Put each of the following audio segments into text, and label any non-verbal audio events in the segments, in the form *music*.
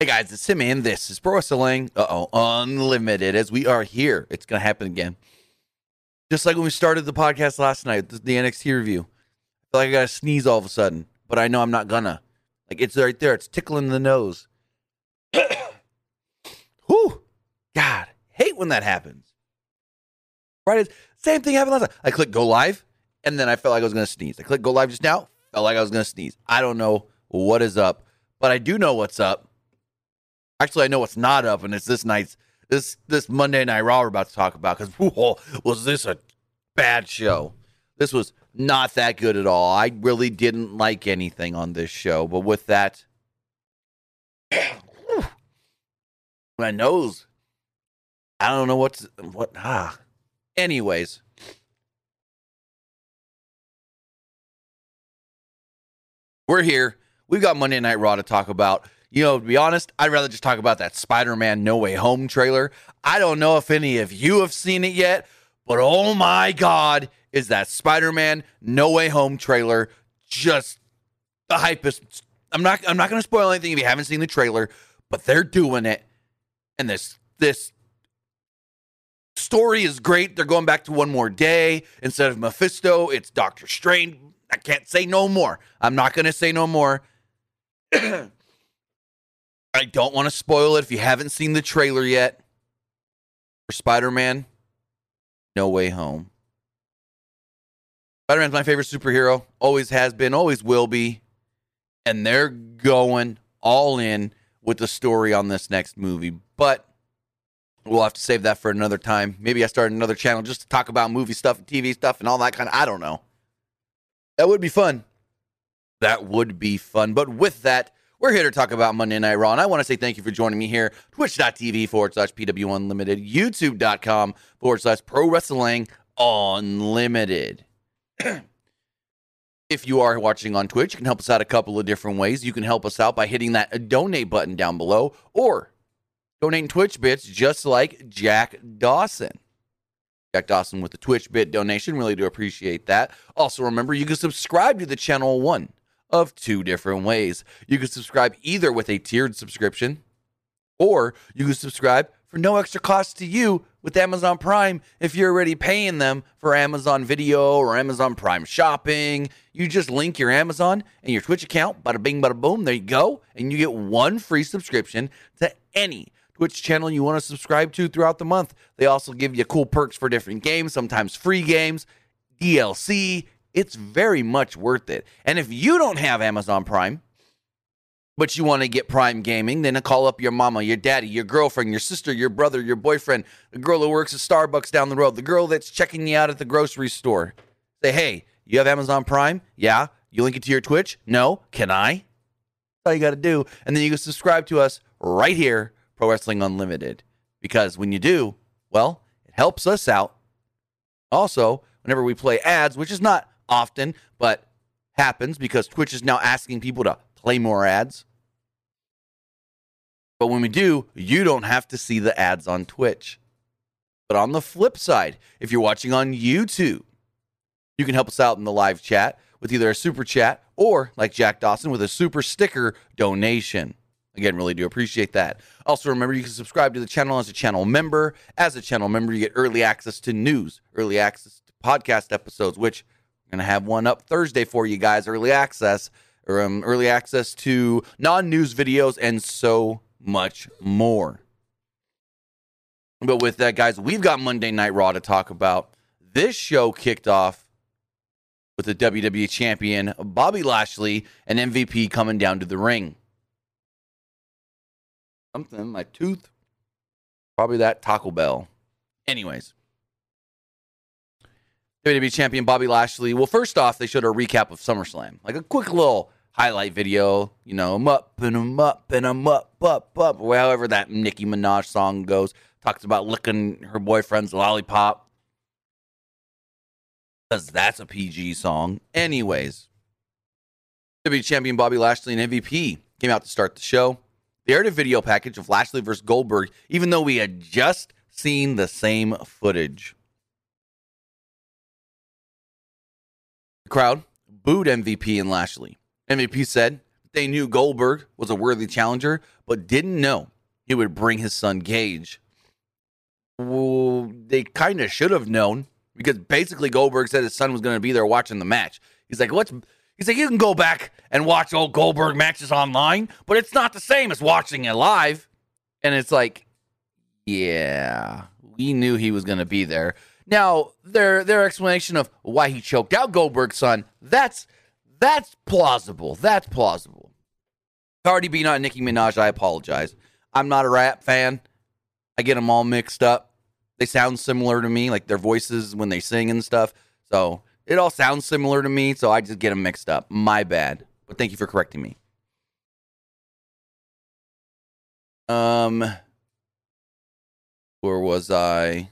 Hey guys, it's Tim, and this is Pro Wrestling uh oh Unlimited. As we are here, it's gonna happen again. Just like when we started the podcast last night, the, NXT review. I feel like I gotta sneeze all of a sudden, but I know I'm not gonna. Like it's right there, it's tickling the nose. *coughs* Whew, God, hate when that happens. Right, same thing happened last night. I clicked go live, and then I felt like I was gonna sneeze. I clicked go live just now, felt like I was gonna sneeze. I don't know what is up, but I do know what's up. Actually, I know what's not up, and it's this night's this this Monday Night Raw we're about to talk about. Because *laughs* was this a bad show? This was not that good at all. I really didn't like anything on this show. But with that, *clears throat* my nose, I don't know what's what. Ah, anyways. We're here. We've got Monday Night Raw to talk about. You know, to be honest, I'd rather just talk about that Spider Man No Way Home trailer. I don't know if any of you have seen it yet, but oh my God, is that Spider Man No Way Home trailer just the hype is. I'm not. I'm not going to spoil anything if you haven't seen the trailer, but they're doing it, and this this story is great. They're going back to one more day instead of Mephisto. It's Doctor Strange. I can't say no more. I'm not going to say no more. *clears throat* I don't want to spoil it if you haven't seen the trailer yet for Spider Man No Way Home. Spider Man's my favorite superhero, always has been, always will be. And they're going all in with the story on this next movie. But we'll have to save that for another time. Maybe I start another channel just to talk about movie stuff and TV stuff and all that kind of. I don't know. That would be fun. That would be fun. But with that, we're here to talk about Monday Night Raw, and I want to say thank you for joining me here. Twitch.tv forward slash PW Unlimited, YouTube.com forward slash Pro Wrestling Unlimited. *clears throat* if you are watching on Twitch, you can help us out a couple of different ways. You can help us out by hitting that donate button down below, or donating Twitch bits just like Jack Dawson. Jack Dawson with the Twitch bit donation. Really do appreciate that. Also, remember you can subscribe to the channel one of two different ways. You can subscribe either with a tiered subscription, or you can subscribe for no extra cost to you with Amazon Prime if you're already paying them for Amazon Video or Amazon Prime Shopping. You just link your Amazon and your Twitch account, bada bing, bada boom, there you go, and you get one free subscription to any Twitch channel you want to subscribe to throughout the month. They also give you cool perks for different games, sometimes free games, DLC, it's very much worth it. And if you don't have Amazon Prime, but you want to get Prime Gaming, then call up your mama, your daddy, your girlfriend, your sister, your brother, your boyfriend, the girl who works at Starbucks down the road, the girl that's checking you out at the grocery store. Say, hey, you have Amazon Prime? Yeah. You link it to your Twitch? No. Can I? That's all you got to do. And then you can subscribe to us right here, Pro Wrestling Unlimited. Because when you do, well, it helps us out. Also, whenever we play ads, which is not often, but happens because Twitch is now asking people to play more ads. But when we do, you don't have to see the ads on Twitch. But on the flip side, if you're watching on YouTube, you can help us out in the live chat with either a super chat or, like Jack Dawson, with a super sticker donation. Again, really do appreciate that. Also, remember you can subscribe to the channel as a channel member. As a channel member, you get early access to news, early access to podcast episodes, which going to have one up Thursday for you guys, early access or um, early access to non-news videos and so much more. But with that, guys, we've got Monday Night Raw to talk about. This show kicked off with the WWE champion Bobby Lashley and MVP coming down to the ring. Something in my tooth. Probably that Taco Bell. Anyways, WWE Champion Bobby Lashley. Well, first off, they showed a recap of SummerSlam, like a quick little highlight video. You know, I'm up and I'm up and I'm up, up, up. However, that Nicki Minaj song goes. Talks about licking her boyfriend's lollipop. Because that's a PG song. Anyways, WWE Champion Bobby Lashley and MVP came out to start the show. They aired a video package of Lashley versus Goldberg, even though we had just seen the same footage. Crowd booed MVP and Lashley. MVP said they knew Goldberg was a worthy challenger, but didn't know he would bring his son Gage. Well, they kind of should have known because basically Goldberg said his son was going to be there watching the match. He's like, "What's?" He's like, "You can go back and watch old Goldberg matches online, but it's not the same as watching it live." And it's like, yeah, we knew he was going to be there. Now, their their explanation of why he choked out Goldberg's son, that's that's plausible. That's plausible. Cardi B not Nicki Minaj, I apologize. I'm not a rap fan. I get them all mixed up. They sound similar to me, like their voices when they sing and stuff. So it all sounds similar to me, so I just get them mixed up. My bad. But thank you for correcting me. Um, where was I?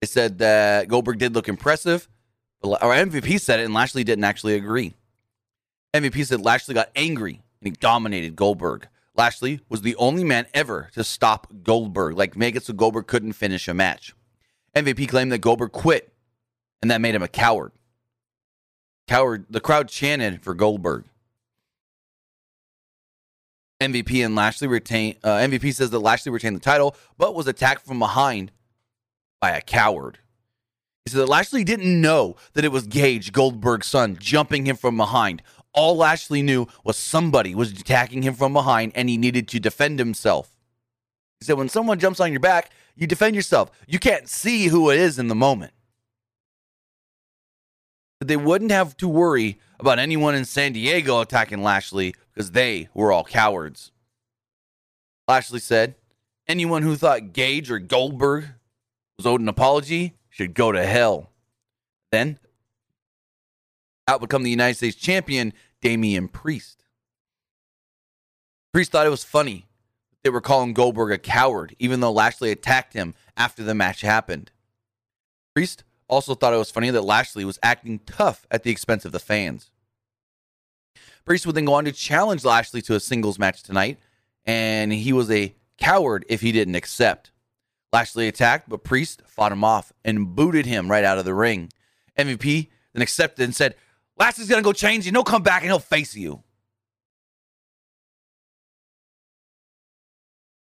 They said that Goldberg did look impressive, Our MVP said it, and Lashley didn't actually agree. MVP said Lashley got angry and he dominated Goldberg. Lashley was the only man ever to stop Goldberg, like make it so Goldberg couldn't finish a match. MVP claimed that Goldberg quit, and that made him a coward. Coward. The crowd chanted for Goldberg. MVP and Lashley retain. Uh, MVP says that Lashley retained the title, but was attacked from behind by a coward. He said that Lashley didn't know that it was Gage, Goldberg's son, jumping him from behind. All Lashley knew was somebody was attacking him from behind and he needed to defend himself. He said, when someone jumps on your back, you defend yourself. You can't see who it is in the moment. But they wouldn't have to worry about anyone in San Diego attacking Lashley because they were all cowards. Lashley said, anyone who thought Gage or Goldberg was owed an apology should go to hell. Then out would come the United States champion, Damian Priest. Priest thought it was funny that they were calling Goldberg a coward, even though Lashley attacked him after the match happened. Priest also thought it was funny that Lashley was acting tough at the expense of the fans. Priest would then go on to challenge Lashley to a singles match tonight, and he was a coward if he didn't accept. Lashley attacked, but Priest fought him off and booted him right out of the ring. MVP then accepted and said, Lashley's gonna go change you. He'll come back and he'll face you.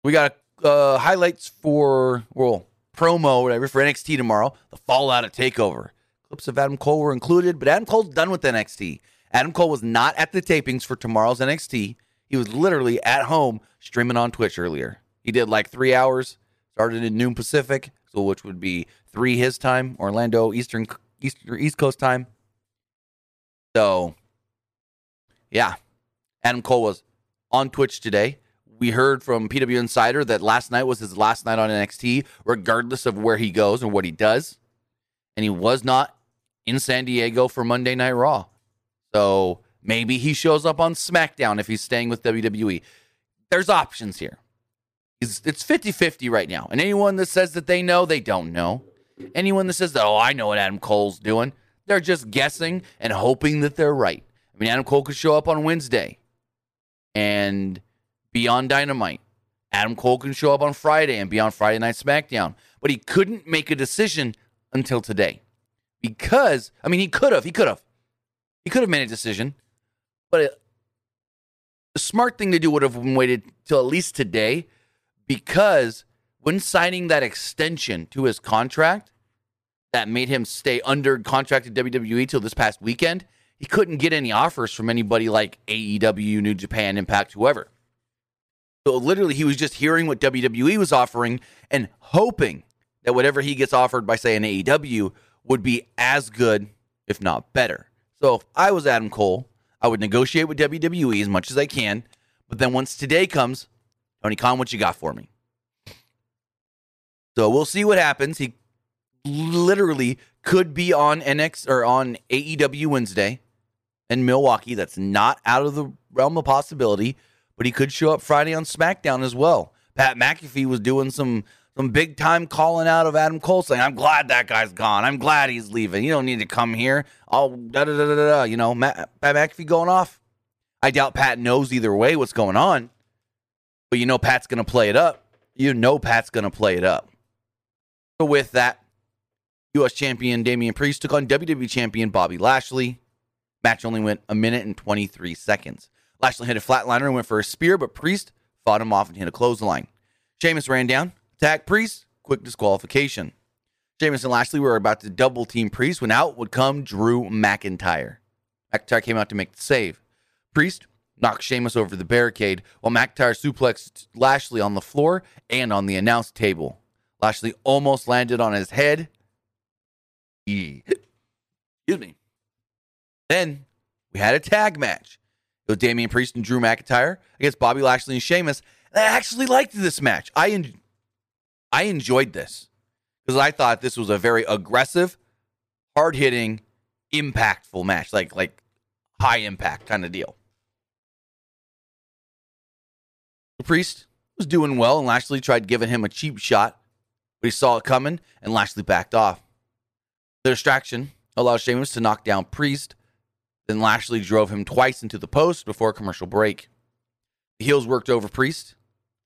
We got uh, highlights for well promo whatever for NXT tomorrow. The fallout of Takeover. Clips of Adam Cole were included, but Adam Cole's done with NXT. Adam Cole was not at the tapings for tomorrow's NXT. He was literally at home streaming on Twitch earlier. He did like three hours. Started at noon Pacific, so which would be three his time, Orlando Eastern East East Coast time. So, yeah, Adam Cole was on Twitch today. We heard from PW Insider that last night was his last night on NXT, regardless of where he goes or what he does. And he was not in San Diego for Monday Night Raw. So maybe he shows up on SmackDown if he's staying with WWE. There's options here. It's 50 50 right now. And anyone that says that they know, they don't know. Anyone that says that, oh, I know what Adam Cole's doing, they're just guessing and hoping that they're right. I mean, Adam Cole could show up on Wednesday and be on Dynamite. Adam Cole can show up on Friday and be on Friday Night SmackDown. But he couldn't make a decision until today. Because, I mean, he could have. He could have. He could have made a decision. But it, the smart thing to do would have been waited till at least today because when signing that extension to his contract, that made him stay under contract at WWE till this past weekend, he couldn't get any offers from anybody like AEW, New Japan, Impact, whoever. So literally, he was just hearing what WWE was offering and hoping that whatever he gets offered by, say, an AEW would be as good, if not better. So if I was Adam Cole, I would negotiate with WWE as much as I can. But then once today comes, Tony Khan, what you got for me? So we'll see what happens. He literally could be on NX or on AEW Wednesday in Milwaukee. That's not out of the realm of possibility, but he could show up Friday on SmackDown as well. Pat McAfee was doing some some big time calling out of Adam Cole, saying, "I'm glad that guy's gone. I'm glad he's leaving. You don't need to come here." All da da da da da. You know, Matt, Pat McAfee going off. I doubt Pat knows either way what's going on, but you know Pat's going to play it up. You know Pat's going to play it up. So with that, U.S. champion Damian Priest took on WWE champion Bobby Lashley. Match only went a minute and 23 seconds. Lashley hit a flatliner and went for a spear, but Priest fought him off and hit a clothesline. Sheamus ran down, attacked Priest, quick disqualification. Sheamus and Lashley were about to double team Priest when out would come Drew McIntyre. McIntyre came out to make the save. Priest knocked Sheamus over the barricade while McIntyre suplexed Lashley on the floor and on the announce table. Lashley almost landed on his head. Excuse me. Then we had a tag match. It was Damian Priest and Drew McIntyre against Bobby Lashley and Sheamus. And I actually liked this match. I en- I enjoyed this because I thought this was a very aggressive, hard hitting, impactful match, like like high impact kind of deal. Priest was doing well, and Lashley tried giving him a cheap shot, but he saw it coming, and Lashley backed off. The distraction allowed Sheamus to knock down Priest. Then Lashley drove him twice into the post before a commercial break. The heels worked over Priest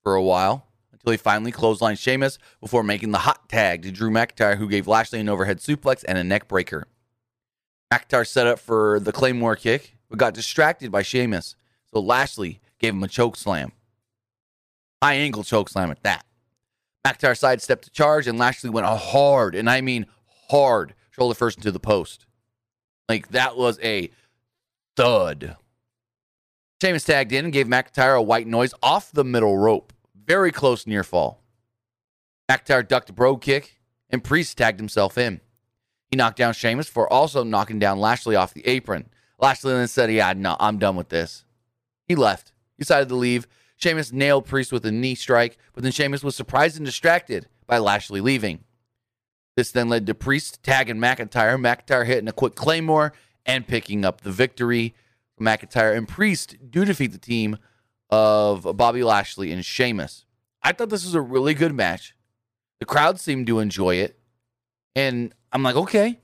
for a while until he finally clotheslined Sheamus before making the hot tag to Drew McIntyre, who gave Lashley an overhead suplex and a neck breaker. McIntyre set up for the Claymore kick, but got distracted by Sheamus, so Lashley gave him a choke slam. High angle choke slam at that. McIntyre sidestepped to charge, and Lashley went hard, and I mean hard, shoulder first into the post. Like that was a thud. Sheamus tagged in and gave McIntyre a white noise off the middle rope. Very close near fall. McIntyre ducked a brogue kick, and Priest tagged himself in. He knocked down Sheamus for also knocking down Lashley off the apron. Lashley then said, Yeah, no, I'm done with this. He left. He decided to leave. Sheamus nailed Priest with a knee strike, but then Sheamus was surprised and distracted by Lashley leaving. This then led to Priest tagging McIntyre. McIntyre hitting a quick claymore and picking up the victory. McIntyre and Priest do defeat the team of Bobby Lashley and Sheamus. I thought this was a really good match. The crowd seemed to enjoy it. And I'm like, okay,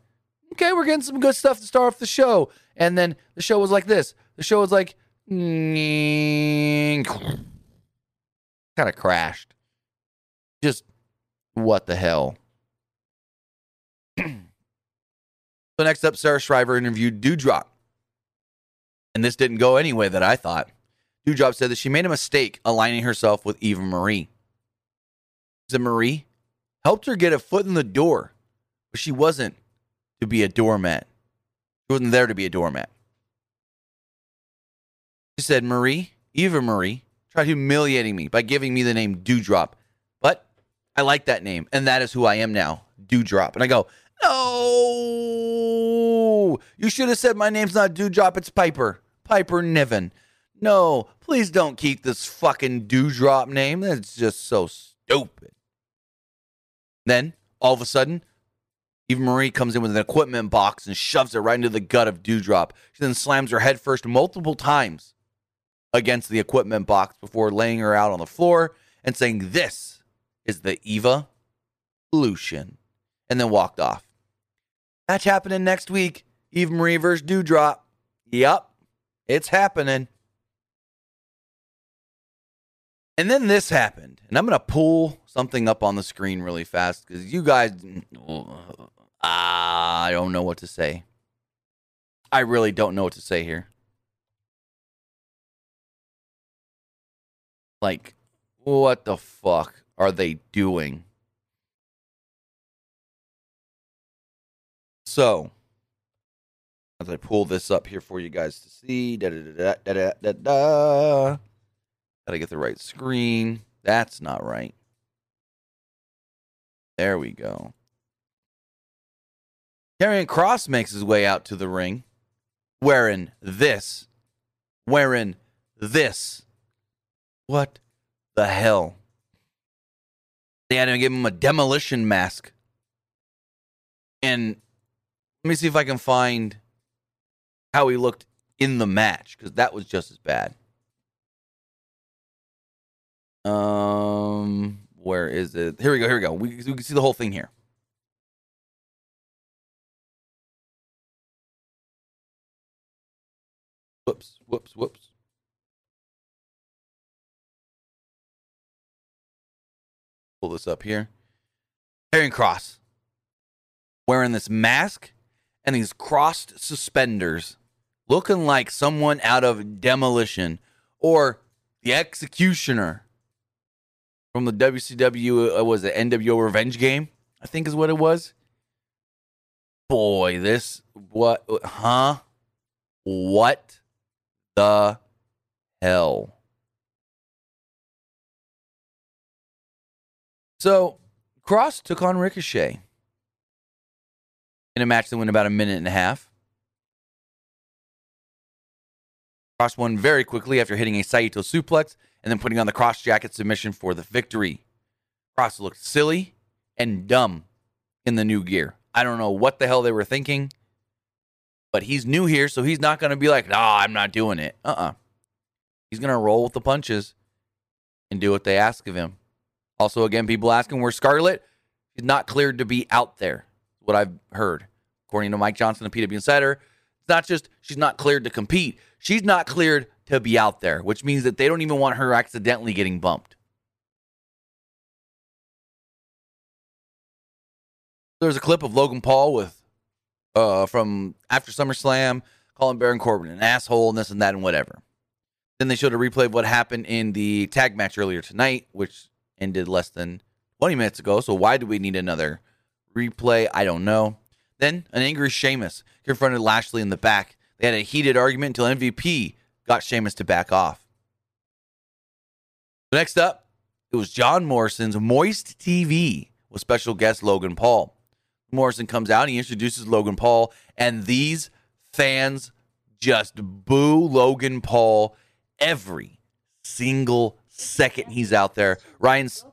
okay, we're getting some good stuff to start off the show. And then the show was like this. The show was like, kind of crashed. Just what the hell? *clears throat* so next up, Sarah Schreiber interviewed Doudrop. And this didn't go any way that I thought. Doudrop said that she made a mistake aligning herself with Eva Marie. Eva Marie helped her get a foot in the door, but she wasn't to be a doormat. She wasn't there to be a doormat. She said, Marie, Eva Marie, tried humiliating me by giving me the name Doudrop. But I like that name, and that is who I am now, Doudrop. And I go, no, you should have said my name's not Doudrop, it's Piper. Piper Niven. No, please don't keep this fucking Doudrop name. That's just so stupid. Then, all of a sudden, Eva Marie comes in with an equipment box and shoves it right into the gut of Doudrop. She then slams her head first multiple times against the equipment box before laying her out on the floor and saying, This is the Eva Lucian. And then walked off. Match happening next week. Eva Marie versus Doudrop. Yup, it's happening. And then this happened. And I'm going to pull something up on the screen really fast because you guys, uh, I don't know what to say. I really don't know what to say here. Like, what the fuck are they doing? So, as I pull this up here for you guys to see, da da da da da da da. Gotta get the right screen. That's not right. There we go. Karrion Kross makes his way out to the ring wearing this. Wearing this. What the hell? They had to give him a demolition mask. And let me see if I can find how he looked in the match because that was just as bad. Um, where is it? Here we go. Here we go. We, we can see the whole thing here. Whoops, whoops, whoops. Pull this up here. Karrion Kross wearing this mask and these crossed suspenders, looking like someone out of demolition or the Executioner from the WCW uh, was the NWO Revenge Game, I think is what it was. Boy, this what huh? What the hell? So Kross took on Ricochet in a match that went about a minute and a half. Kross won very quickly after hitting a Saito suplex and then putting on the Kross Jacket submission for the victory. Kross looked silly and dumb in the new gear. I don't know what the hell they were thinking, but he's new here, so he's not going to be like, no, I'm not doing it. Uh uh-uh. uh. He's going to roll with the punches and do what they ask of him. Also, again, people asking where Scarlett is not cleared to be out there. What I've heard, according to Mike Johnson, the PW Insider, it's not just she's not cleared to compete; she's not cleared to be out there, which means that they don't even want her accidentally getting bumped. There's a clip of Logan Paul with uh, from after SummerSlam calling Baron Corbin an asshole and this and that and whatever. Then they showed a replay of what happened in the tag match earlier tonight, which ended less than 20 minutes ago. So why do we need another replay? I don't know. Then an angry Sheamus confronted Lashley in the back. They had a heated argument until MVP got Sheamus to back off. Next up, it was John Morrison's Moist TV with special guest Logan Paul. Morrison comes out, he introduces Logan Paul, and these fans just boo Logan Paul every single second he's out there. Ryan's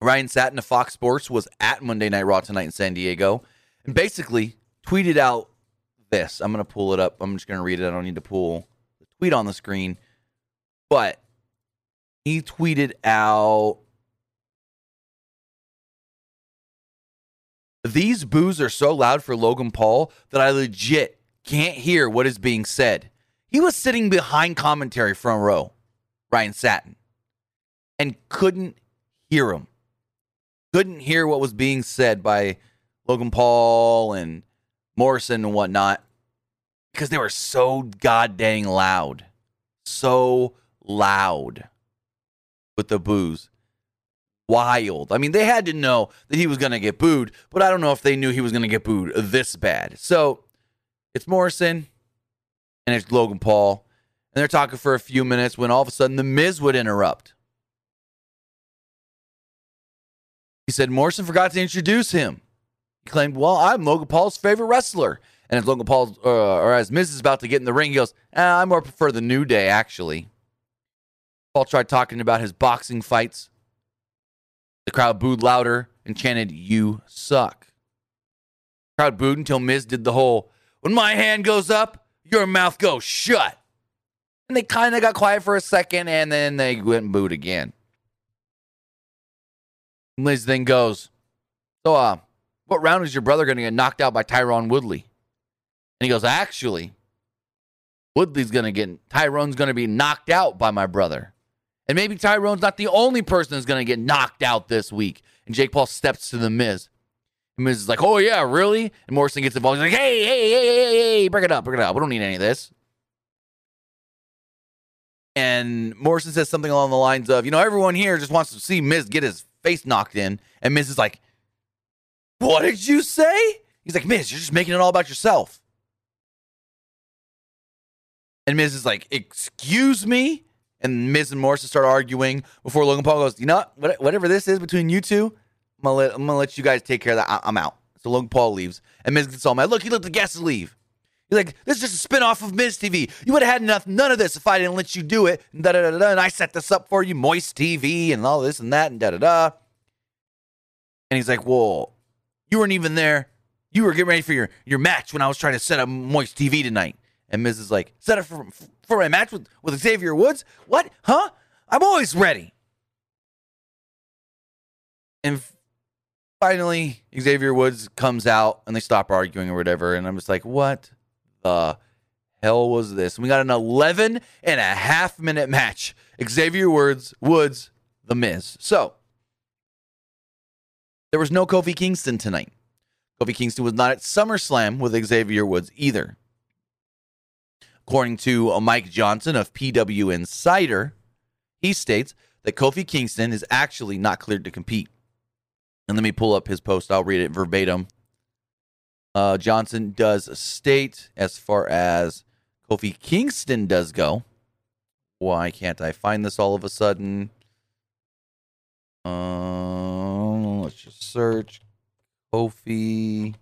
Ryan Satin of Fox Sports was at Monday Night Raw tonight in San Diego and basically tweeted out this. I'm going to pull it up. I'm just going to read it. I don't need to pull the tweet on the screen. But he tweeted out These boos are so loud for Logan Paul that I legit can't hear what is being said. He was sitting behind commentary front row, Ryan Satin, and couldn't hear him. Couldn't hear what was being said by Logan Paul and Morrison and whatnot because they were so goddamn loud. So loud with the booze. Wild. I mean, they had to know that he was going to get booed, but I don't know if they knew he was going to get booed this bad. So it's Morrison and it's Logan Paul. And they're talking for a few minutes when all of a sudden the Miz would interrupt. He said Morrison forgot to introduce him. He claimed, Well, I'm Logan Paul's favorite wrestler. And as Logan Paul, uh, or as Miz is about to get in the ring, he goes, eh, I more prefer the New Day, actually. Paul tried talking about his boxing fights. The crowd booed louder and chanted, You suck. The crowd booed until Miz did the whole, When my hand goes up, your mouth goes shut. And they kind of got quiet for a second and then they went and booed again. Liz then goes, So, uh, what round is your brother going to get knocked out by Tyron Woodley? And he goes, Actually, Woodley's going to get, Tyron's going to be knocked out by my brother. And maybe Tyron's not the only person that's going to get knocked out this week. And Jake Paul steps to the Miz. And Miz is like, oh, yeah, really? And Morrison gets involved. He's like, hey, hey, hey, hey, hey, bring it up, bring it up. We don't need any of this. And Morrison says something along the lines of, you know, everyone here just wants to see Miz get his face knocked in. And Miz is like, what did you say? He's like, Miz, you're just making it all about yourself. And Miz is like, excuse me? And Miz and Morrison start arguing before Logan Paul goes, you know what? Whatever this is between you two, I'm gonna let, I'm gonna let you guys take care of that. I, am out. So Logan Paul leaves, and Miz gets all mad. Look, he let the guests leave. He's like, this is just a spinoff of Miz TV. You would have had enough, none of this if I didn't let you do it. And da da da da. And I set this up for you, Moist TV, and all this and that, and da da da. And he's like, well, you weren't even there. You were getting ready for your, your match when I was trying to set up Moist TV tonight. And Miz is like, set up for, for my match with, with Xavier Woods? What? Huh? I'm always ready. And finally, Xavier Woods comes out and they stop arguing or whatever. And I'm just like, what the hell was this? And we got an 11 and a half minute match. Xavier Woods, Woods, The Miz. So, there was no Kofi Kingston tonight. Kofi Kingston was not at SummerSlam with Xavier Woods either. According to Mike Johnson of PW Insider, he states that Kofi Kingston is actually not cleared to compete. And let me pull up his post. I'll read it verbatim. Uh, Johnson does state, as far as Kofi Kingston does go, why can't I find this all of a sudden? Uh, let's just search Kofi.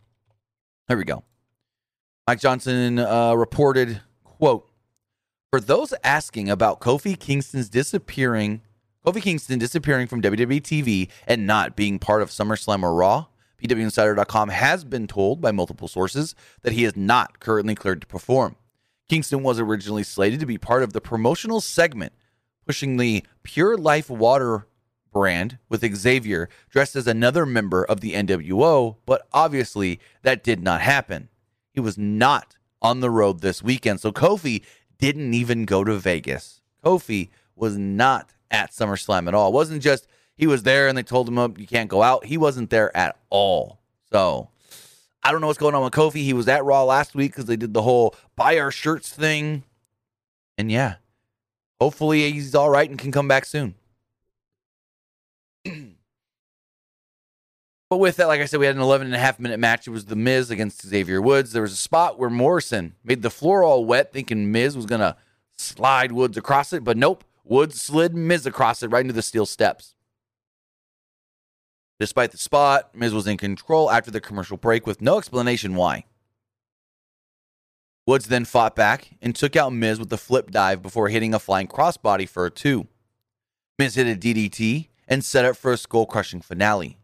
There we go. Mike Johnson uh, reported, quote, for those asking about Kofi Kingston's disappearing, Kofi Kingston disappearing from WWE TV and not being part of SummerSlam or Raw, PWInsider.com has been told by multiple sources that he is not currently cleared to perform. Kingston was originally slated to be part of the promotional segment pushing the Pure Life Water brand with Xavier dressed as another member of the NWO, but obviously that did not happen. He was not on the road this weekend, so Kofi didn't even go to Vegas. Kofi was not at SummerSlam at all. It wasn't just he was there and they told him, oh, you can't go out. He wasn't there at all. So I don't know what's going on with Kofi. He was at Raw last week because they did the whole buy our shirts thing. And yeah, hopefully he's all right and can come back soon. *clears throat* but with that, like I said, we had an 11 and a half minute match. It was The Miz against Xavier Woods. There was a spot where Morrison made the floor all wet, thinking Miz was going to slide Woods across it. But nope, Woods slid Miz across it right into the steel steps. Despite the spot, Miz was in control after the commercial break with no explanation why. Woods then fought back and took out Miz with a flip dive before hitting a flying crossbody for a two. Miz hit a DDT and set up for a skull crushing finale.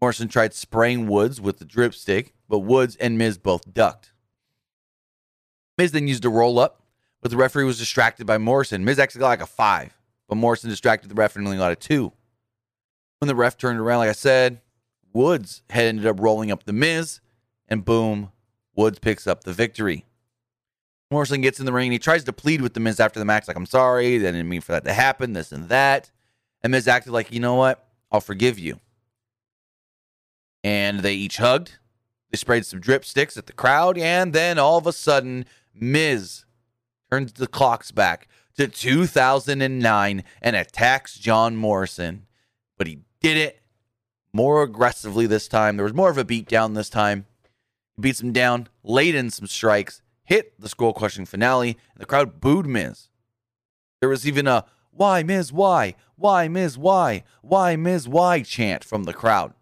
Morrison tried spraying Woods with the drip stick, but Woods and Miz both ducked. Miz then used a roll up, but the referee was distracted by Morrison. Miz actually got like a five, but Morrison distracted the ref and only got a two. When the ref turned around, like I said, Woods had ended up rolling up the Miz, and boom, Woods picks up the victory. Morrison gets in the ring and he tries to plead with the Miz after the match, like, I'm sorry, I didn't mean for that to happen, this and that. And Miz acted like, you know what? I'll forgive you. And they each hugged. They sprayed some drip sticks at the crowd. And then all of a sudden, Miz turns the clocks back to 2009 and attacks John Morrison. But he did it more aggressively this time. There was more of a beatdown this time. He beats him down, laid in some strikes, hit the skull crushing finale, and the crowd booed Miz. There was even a why Miz, why, why Miz, why, why Miz, why chant from the crowd.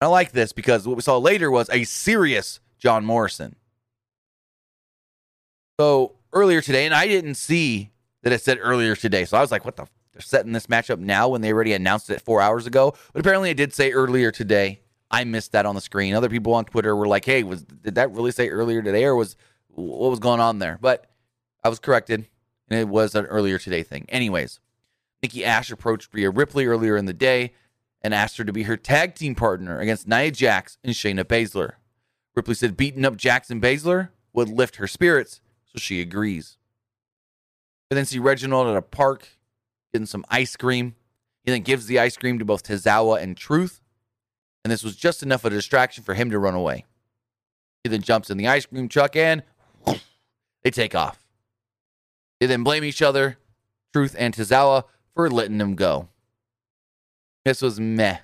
I like this because what we saw later was a serious John Morrison. So earlier today, and I didn't see that it said earlier today. So I was like, what the they're setting this matchup now when they already announced it four hours ago. But apparently, it did say earlier today. I missed that on the screen. Other people on Twitter were like, "Hey, was did that really say earlier today, or was what was going on there?" But I was corrected, and it was an earlier today thing. Anyways, Nikki Ash approached Rhea Ripley earlier in the day and asked her to be her tag team partner against Nia Jax and Shayna Baszler. Ripley said beating up Jax and Baszler would lift her spirits, so she agrees. And then see Reginald at a park getting some ice cream. He then gives the ice cream to both Tozawa and Truth, and this was just enough of a distraction for him to run away. He then jumps in the ice cream truck and *sniffs* they take off. They then blame each other, Truth and Tozawa, for letting them go. This was meh.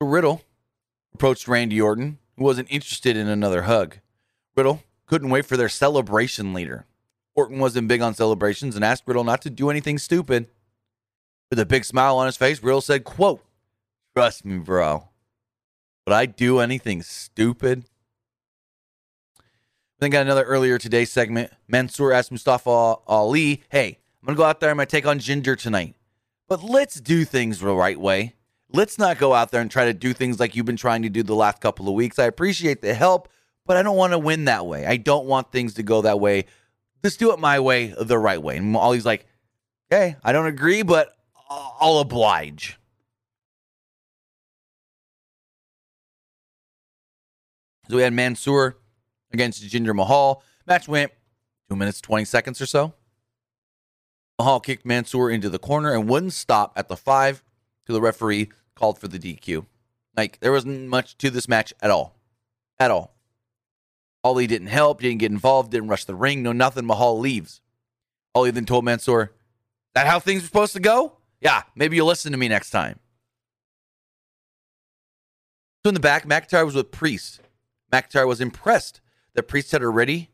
Riddle approached Randy Orton, who wasn't interested in another hug. Riddle couldn't wait for their celebration leader. Orton wasn't big on celebrations and asked Riddle not to do anything stupid. With a big smile on his face, Riddle said, quote, Trust me, bro. Would I do anything stupid? Then got another earlier today segment. Mansoor asked Mustafa Ali, hey, I'm going to go out there. I'm going to take on Jinder tonight. But let's do things the right way. Let's not go out there and try to do things like you've been trying to do the last couple of weeks. I appreciate the help, but I don't want to win that way. I don't want things to go that way just do it my way, the right way. And Ali's like, okay, I don't agree, but I'll oblige. So we had Mansoor against Jinder Mahal. Match went two minutes, 20 seconds or so. Mahal kicked Mansoor into the corner and wouldn't stop at the five. The referee called for the DQ. Like there wasn't much to this match at all. At all. Ali didn't help, didn't get involved, didn't rush the ring, no nothing. Mahal leaves. Ali then told Mansoor, That how things were supposed to go? Yeah, maybe you'll listen to me next time. So in the back, McIntyre was with Priest. McIntyre was impressed that Priest had already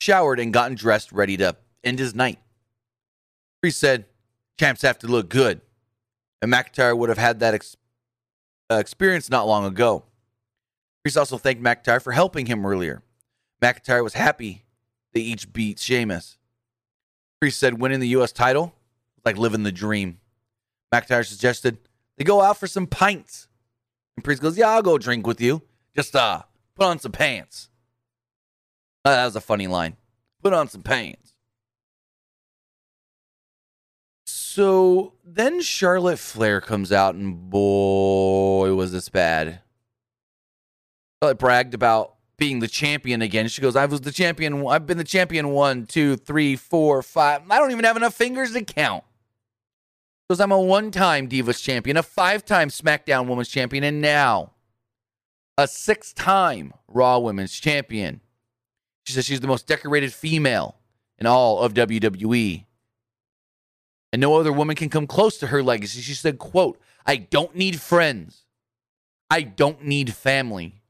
showered and gotten dressed, ready to end his night. Priest said, Champs have to look good. And McIntyre would have had that ex- uh, experience not long ago. Priest also thanked McIntyre for helping him earlier. McIntyre was happy they each beat Sheamus. Priest said winning the U.S. title was like living the dream. McIntyre suggested they go out for some pints. And Priest goes, Yeah, I'll go drink with you. Just uh, put on some pants. Uh, that was a funny line. Put on some pants. So then Charlotte Flair comes out, and boy, was this bad. Charlotte bragged about being the champion again. She goes, I was the champion. I've been the champion one, two, three, four, five. I don't even have enough fingers to count. Because I'm a one time Divas champion, a five time SmackDown Women's champion, and now a six time Raw Women's champion. She says she's the most decorated female in all of WWE. And no other woman can come close to her legacy. She said, quote, I don't need friends. I don't need family.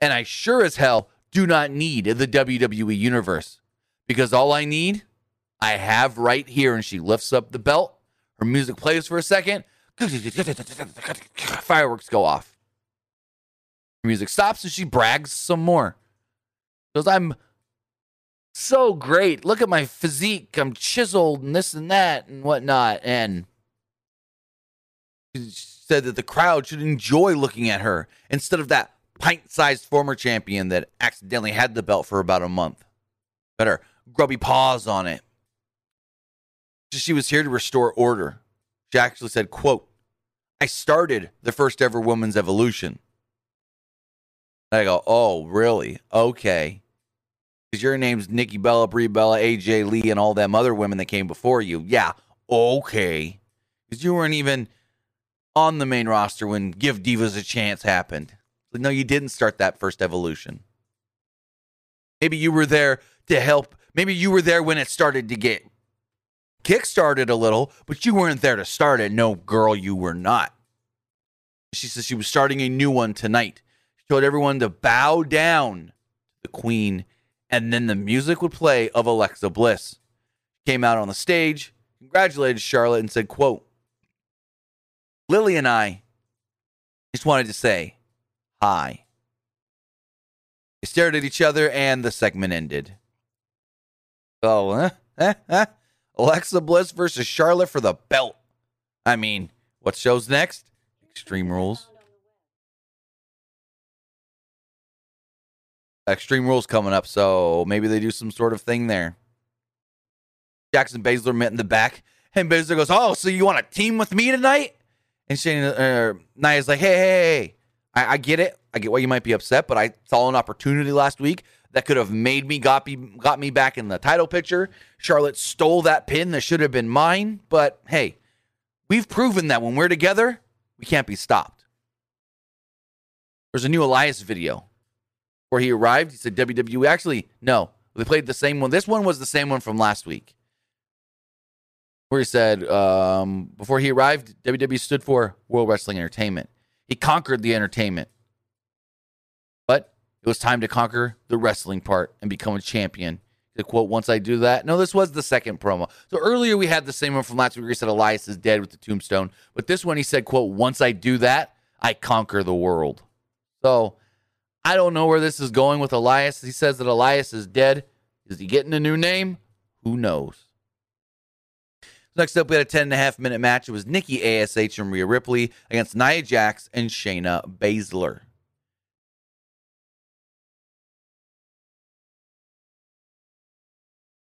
And I sure as hell do not need the WWE universe. Because all I need, I have right here. And she lifts up the belt. Her music plays for a second. *laughs* Fireworks go off. Her music stops and she brags some more. Because I'm so great. Look at my physique. I'm chiseled and this and that and whatnot. And she said that the crowd should enjoy looking at her instead of that pint sized former champion that accidentally had the belt for about a month. Better grubby paws on it. She was here to restore order. She actually said, quote, I started the first ever women's evolution. I go, oh, really? Okay because your name's Nikki Bella, Brie Bella, AJ Lee, and all them other women that came before you. Yeah, okay. Because you weren't even on the main roster when Give Divas a Chance happened. But no, you didn't start that first evolution. Maybe you were there to help. Maybe you were there when it started to get kick-started a little, but you weren't there to start it. No, girl, you were not. She says she was starting a new one tonight. She told everyone to bow down to the queen and then the music would play of Alexa Bliss. Came out on the stage, congratulated Charlotte, and said, quote, Lily and I just wanted to say hi. They stared at each other and the segment ended. Oh. *laughs* Alexa Bliss versus Charlotte for the belt. I mean, what shows next? Extreme Rules. Extreme Rules coming up, so maybe they do some sort of thing there. Jax and Baszler met in the back, and Baszler goes, "Oh, so you want to team with me tonight?" And Shane uh, Nia's like, "Hey, hey, hey, I, I get it. I get why you might be upset, but I saw an opportunity last week that could have made me got me got me back in the title picture. Charlotte stole that pin that should have been mine, but hey, we've proven that when we're together, we can't be stopped." There's a new Elias video where he arrived. He said WWE. Actually, no, they played the same one. This one was the same one from last week, where he said um, before he arrived, WWE stood for World Wrestling Entertainment. He conquered the entertainment, but it was time to conquer the wrestling part and become a champion. The quote, once I do that. No, this was the second promo. So earlier we had the same one from last week where he said Elias is dead with the tombstone. But this one he said, quote, once I do that, I conquer the world. So I don't know where this is going with Elias. He says that Elias is dead. Is he getting a new name? Who knows? Next up, we had a 10 and a half minute match. It was Nikki ASH and Rhea Ripley against Nia Jax and Shayna Baszler.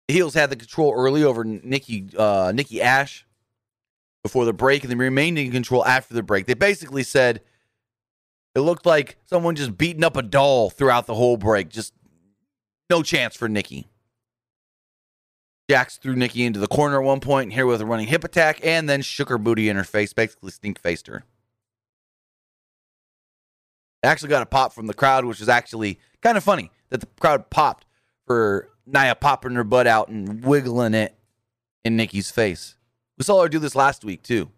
Heels had the control early over Nikki uh, Nikki Ash before the break, and they remained in control after the break. They basically said, it looked like someone just beating up a doll throughout the whole break. Just no chance for Nikki. Jax threw Nikki into the corner at one point, here with a running hip attack, and then shook her booty in her face, basically stink faced her. Actually got a pop from the crowd, which is actually kind of funny that the crowd popped for Nia popping her butt out and wiggling it in Nikki's face. We saw her do this last week too.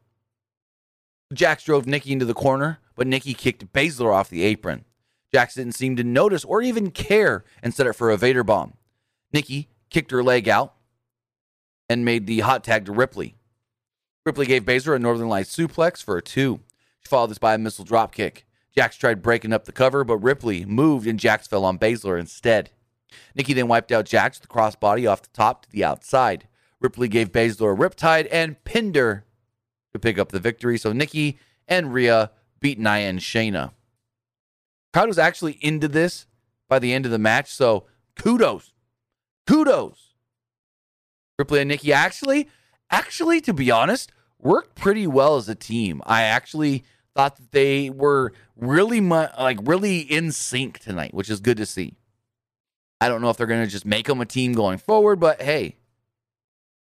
Jax drove Nikki into the corner, but Nikki kicked Baszler off the apron. Jax didn't seem to notice or even care and set it for a Vader bomb. Nikki kicked her leg out and made the hot tag to Ripley. Ripley gave Baszler a Northern Lights suplex for a two. She followed this by a missile drop kick. Jax tried breaking up the cover, but Ripley moved and Jax fell on Baszler instead. Nikki then wiped out Jax with the crossbody off the top to the outside. Ripley gave Baszler a riptide and pinned her to pick up the victory. So Nikki and Rhea beat Nia and Shayna. Crowd was actually into this by the end of the match, so kudos. Kudos. Ripley and Nikki actually, actually, to be honest, worked pretty well as a team. I actually thought that they were really mu- like really in sync tonight, which is good to see. I don't know if they're going to just make them a team going forward, but hey,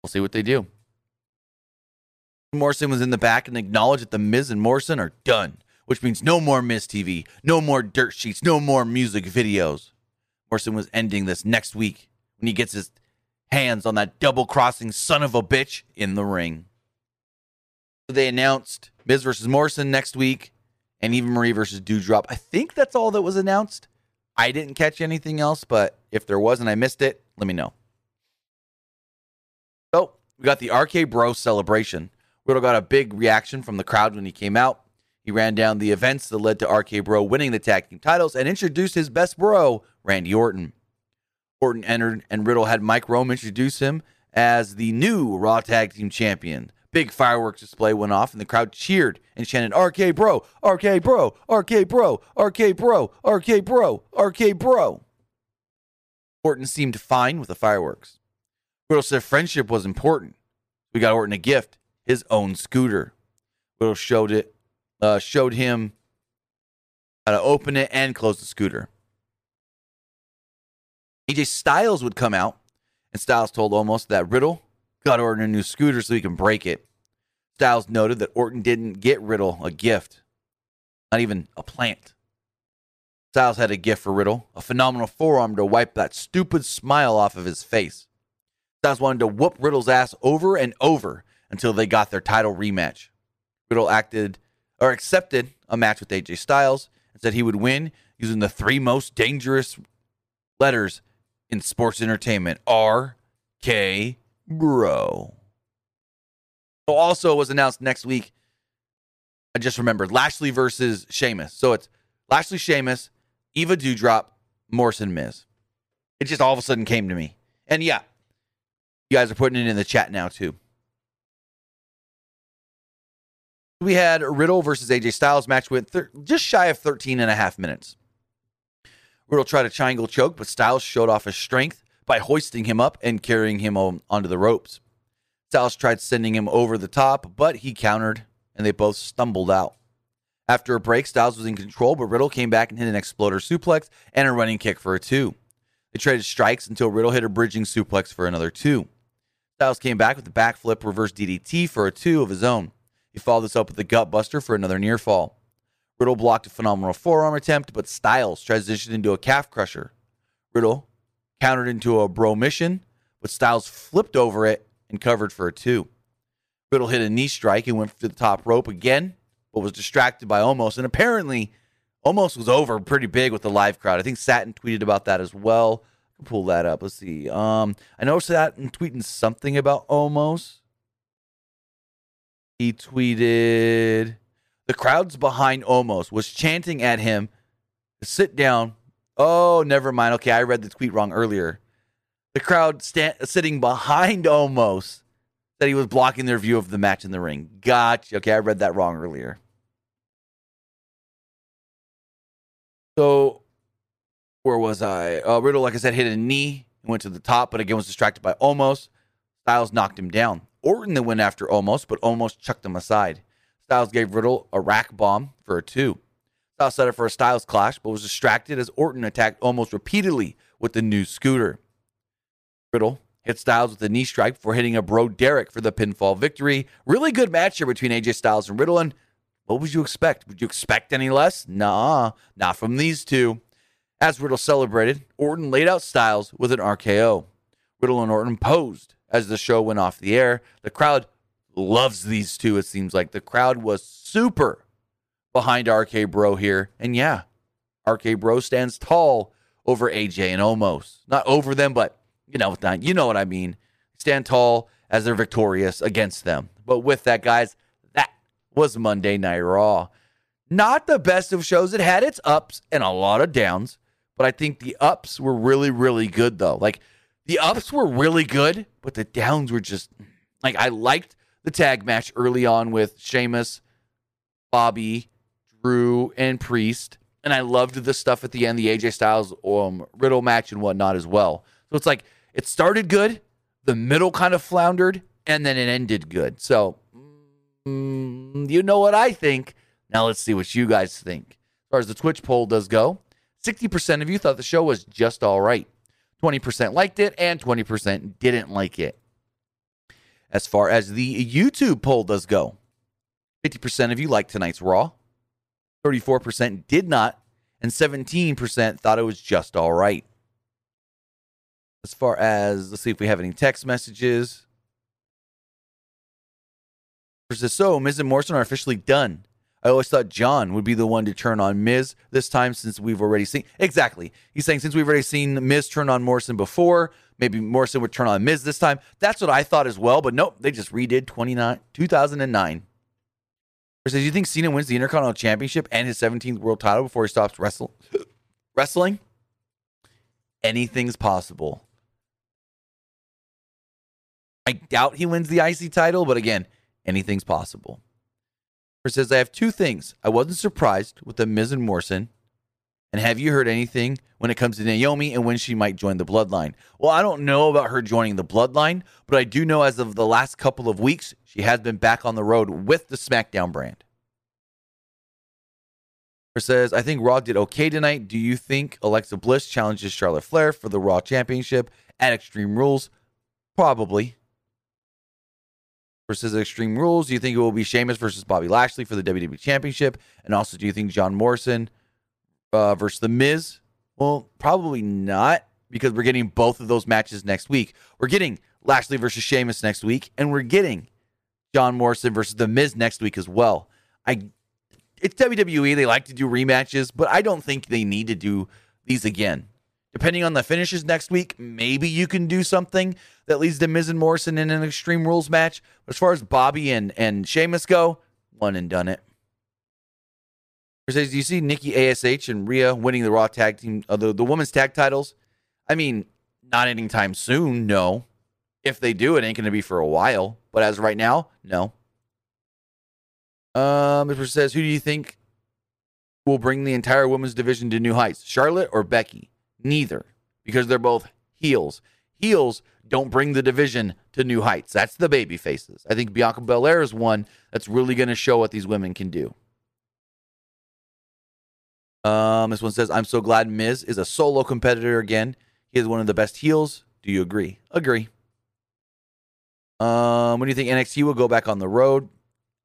we'll see what they do. Morrison was in the back and acknowledged that the Miz and Morrison are done, which means no more Miz TV, no more dirt sheets, no more music videos. Morrison was ending this next week when he gets his hands on that double crossing son of a bitch in the ring. They announced Miz versus Morrison next week and Eva Marie versus Doudrop. I think that's all that was announced. I didn't catch anything else, but if there was and I missed it, let me know. So we got the RK Bro celebration. Riddle got a big reaction from the crowd when he came out. He ran down the events that led to RK Bro winning the tag team titles and introduced his best bro, Randy Orton. Orton entered, and Riddle had Mike Rome introduce him as the new Raw Tag Team Champion. Big fireworks display went off, and the crowd cheered and chanted, RK Bro, RK Bro, RK Bro, RK Bro, RK Bro, RK Bro. Orton seemed fine with the fireworks. Riddle said friendship was important. We got Orton a gift his own scooter. Riddle showed it, uh, showed him how to open it and close the scooter. AJ Styles would come out, and Styles told Omos that Riddle got Orton a new scooter so he can break it. Styles noted that Orton didn't get Riddle a gift, not even a plant. Styles had a gift for Riddle, a phenomenal forearm to wipe that stupid smile off of his face. Styles wanted to whoop Riddle's ass over and over until they got their title rematch. Riddle acted or accepted a match with AJ Styles and said he would win using the three most dangerous letters in sports entertainment R K Bro. So also was announced next week. I just remembered Lashley versus Sheamus. So it's Lashley Sheamus, Eva Doudrop, Morrison Miz. It just all of a sudden came to me. And yeah, you guys are putting it in the chat now too. We had Riddle versus AJ Styles match went thir- just shy of 13 and a half minutes. Riddle tried a triangle choke, but Styles showed off his strength by hoisting him up and carrying him on, onto the ropes. Styles tried sending him over the top, but he countered and they both stumbled out. After a break, Styles was in control, but Riddle came back and hit an exploder suplex and a running kick for a two. They traded strikes until Riddle hit a bridging suplex for another two. Styles came back with a backflip reverse DDT for a two of his own. He followed this up with a gut buster for another near fall. Riddle blocked a phenomenal forearm attempt, but Styles transitioned into a calf crusher. Riddle countered into a bro mission, but Styles flipped over it and covered for a two. Riddle hit a knee strike and went to the top rope again, but was distracted by Omos. And apparently, Omos was over pretty big with the live crowd. I think Satin tweeted about that as well. Pull that up. Let's see. Um, I know Satin tweeting something about Omos. He tweeted the crowds behind Omos was chanting at him sit down. Oh, never mind. Okay, I read the tweet wrong earlier. The crowd sta- sitting behind Omos said he was blocking their view of the match in the ring. Gotcha. Okay, I read that wrong earlier. So, where was I? Uh, Riddle, like I said, hit a knee and went to the top, but again was distracted by Omos. Styles knocked him down. Orton then went after Omos, but Omos chucked him aside. Styles gave Riddle a rack bomb for a two. Styles set up for a Styles clash, but was distracted as Orton attacked Omos repeatedly with the new scooter. Riddle hit Styles with a knee strike before hitting a bro Derek for the pinfall victory. Really good match here between AJ Styles and Riddle. And what would you expect? Would you expect any less? Nah, not from these two. As Riddle celebrated, Orton laid out Styles with an RKO. Riddle and Orton posed as the show went off the air. The crowd loves these two, it seems like. The crowd was super behind RK Bro here. And yeah, RK Bro stands tall over AJ and Omos. Not over them, but you know, you know what I mean. Stand tall as they're victorious against them. But with that, guys, that was Monday Night Raw. Not the best of shows. It had its ups and a lot of downs, but I think the ups were really, really good, though. Like, the ups were really good, but the downs were just like I liked the tag match early on with Sheamus, Bobby, Drew, and Priest. And I loved the stuff at the end, the AJ Styles um, Riddle match and whatnot as well. So it's like it started good, the middle kind of floundered, and then it ended good. So mm, you know what I think. Now let's see what you guys think. As far as the Twitch poll does go, 60% of you thought the show was just all right. 20% liked it, and 20% didn't like it. As far as the YouTube poll does go, 50% of you liked tonight's Raw, 34% did not, and 17% thought it was just all right. As far as, let's see if we have any text messages. So Miz and Morrison are officially done. I always thought John would be the one to turn on Miz this time since we've already seen. Exactly. He's saying since we've already seen Miz turn on Morrison before, maybe Morrison would turn on Miz this time. That's what I thought as well, but nope, they just redid 29, 2009. Says, you think Cena wins the Intercontinental Championship and his 17th world title before he stops wrestle- wrestling? Anything's possible. I doubt he wins the IC title, but again, anything's possible says, I have two things. I wasn't surprised with the Miz and Morrison. And have you heard anything when it comes to Naomi and when she might join the bloodline? Well, I don't know about her joining the bloodline, but I do know as of the last couple of weeks, she has been back on the road with the SmackDown brand. Her says, I think Raw did okay tonight. Do you think Alexa Bliss challenges Charlotte Flair for the Raw Championship at Extreme Rules? Probably versus Extreme Rules? Do you think it will be Sheamus versus Bobby Lashley for the WWE Championship? And also, do you think John Morrison uh, versus The Miz? Well, probably not because we're getting both of those matches next week. We're getting Lashley versus Sheamus next week, and we're getting John Morrison versus The Miz next week as well. I, it's WWE. They like to do rematches, but I don't think they need to do these again. Depending on the finishes next week, maybe you can do something that leads to Miz and Morrison in an Extreme Rules match. As far as Bobby and, and Sheamus go, one and done it. Says, do you see Nikki ASH and Rhea winning the Raw tag team, uh, the, the women's tag titles? I mean, not anytime soon, no. If they do, it ain't going to be for a while. But as right now, no. Um, it says, who do you think will bring the entire women's division to new heights, Charlotte or Becky? Neither, because they're both heels. Heels don't bring the division to new heights. That's the baby faces. I think Bianca Belair is one that's really going to show what these women can do. Um, this one says, I'm so glad Miz is a solo competitor again. He is one of the best heels. Do you agree? Agree. Um, when do you think NXT will go back on the road?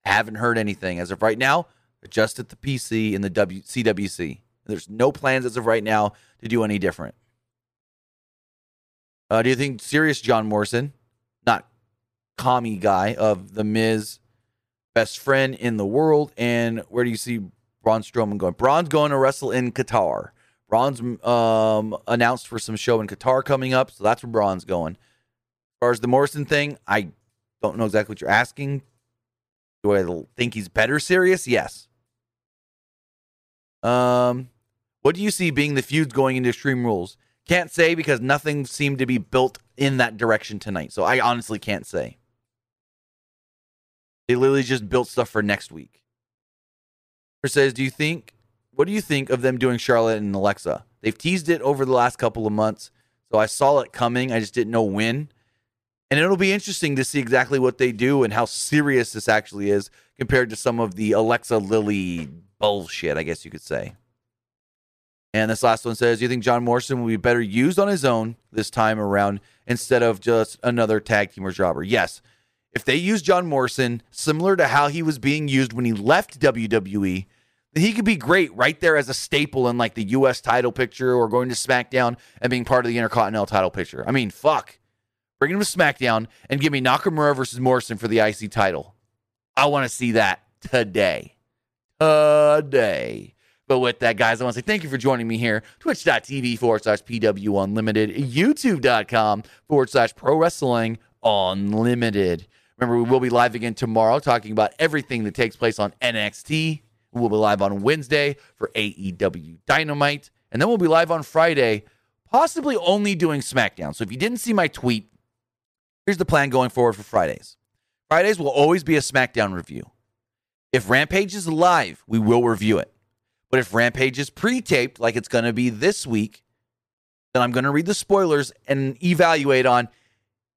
Haven't heard anything. As of right now, just at the PC in the w- CWC. There's no plans as of right now to do any different. Uh, do you think serious John Morrison, not commie guy of the Miz, best friend in the world, and where do you see Braun Strowman going? Braun's going to wrestle in Qatar. Braun's um, announced for some show in Qatar coming up, so that's where Braun's going. As far as the Morrison thing, I don't know exactly what you're asking. Do I think he's better serious? Yes. Um, what do you see being the feuds going into Extreme Rules? Can't say because nothing seemed to be built in that direction tonight. So I honestly can't say. They literally just built stuff for next week. Chris says, Do you think, what do you think of them doing Charlotte and Alexa? They've teased it over the last couple of months. So I saw it coming. I just didn't know when. And it'll be interesting to see exactly what they do and how serious this actually is compared to some of the Alexa Lily bullshit, I guess you could say. And this last one says, "You think John Morrison will be better used on his own this time around instead of just another tag team or jobber?" Yes. If they use John Morrison similar to how he was being used when he left WWE, then he could be great right there as a staple in like the U.S. title picture or going to SmackDown and being part of the Intercontinental title picture. I mean, fuck. Bring him to SmackDown and give me Nakamura versus Morrison for the IC title. I want to see that today. Today. But with that, guys, I want to say thank you for joining me here. Twitch.tv forward slash PW Unlimited, YouTube.com forward slash Pro Wrestling Unlimited. Remember, we will be live again tomorrow talking about everything that takes place on NXT. We'll be live on Wednesday for AEW Dynamite. And then we'll be live on Friday, possibly only doing SmackDown. So if you didn't see my tweet, here's the plan going forward for Fridays. Fridays will always be a SmackDown review. If Rampage is live, we will review it. But if Rampage is pre taped, like it's going to be this week, then I'm going to read the spoilers and evaluate on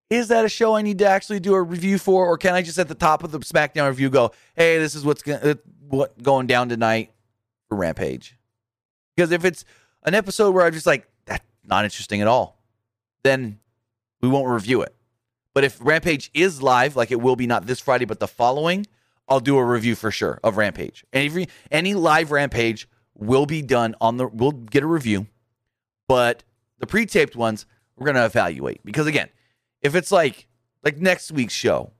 is that a show I need to actually do a review for, or can I just at the top of the SmackDown review go, hey, this is what's gonna, uh, what going down tonight for Rampage? Because if it's an episode where I'm just like that's not interesting at all, then we won't review it. But if Rampage is live, like it will be not this Friday, but the following, I'll do a review for sure of Rampage. Any any live Rampage will be done on the. We'll get a review, but the pre-taped ones we're gonna evaluate because again, if it's like like next week's show,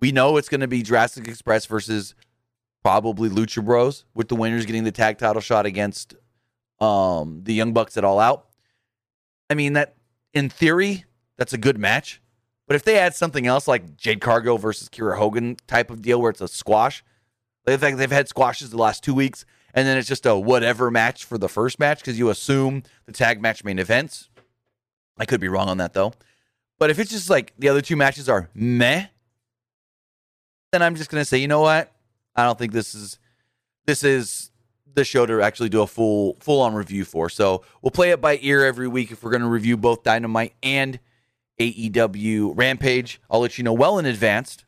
we know it's gonna be Jurassic Express versus probably Lucha Bros with the winners getting the tag title shot against um the Young Bucks at All Out. I mean that in theory that's a good match. But if they add something else like Jade Cargill versus Kiera Hogan type of deal where it's a squash, they think they've had squashes the last two weeks, and then it's just a whatever match for the first match because you assume the tag match main events. I could be wrong on that though. But if it's just like the other two matches are meh, then I'm just gonna say, you know what? I don't think this is this is the show to actually do a full full on review for. So we'll play it by ear every week if we're gonna review both Dynamite and AEW Rampage. I'll let you know well in advance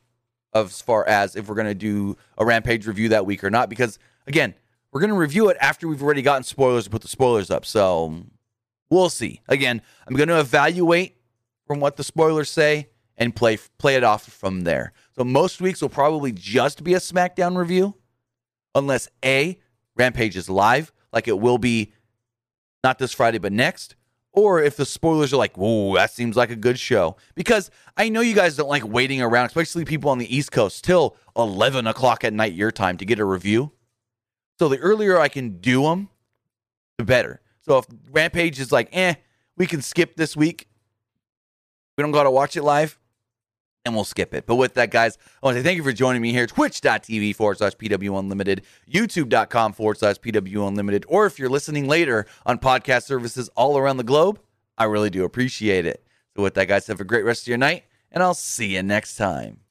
as far as if we're going to do a Rampage review that week or not. Because again, we're going to review it after we've already gotten spoilers to put the spoilers up. So we'll see. Again, I'm going to evaluate from what the spoilers say and play play it off from there. So most weeks will probably just be a SmackDown review, unless a Rampage is live, like it will be not this Friday but next, or if the spoilers are like, whoa, that seems like a good show. Because I know you guys don't like waiting around, especially people on the East Coast, till 11 o'clock at night your time to get a review. So the earlier I can do them, the better. So if Rampage is like, eh, we can skip this week, we don't got to watch it live, and we'll skip it. But with that, guys, I want to say thank you for joining me here. Twitch.tv forward slash PW Unlimited, YouTube.com forward slash PW Unlimited, or if you're listening later on podcast services all around the globe, I really do appreciate it. So with that, guys, have a great rest of your night, and I'll see you next time.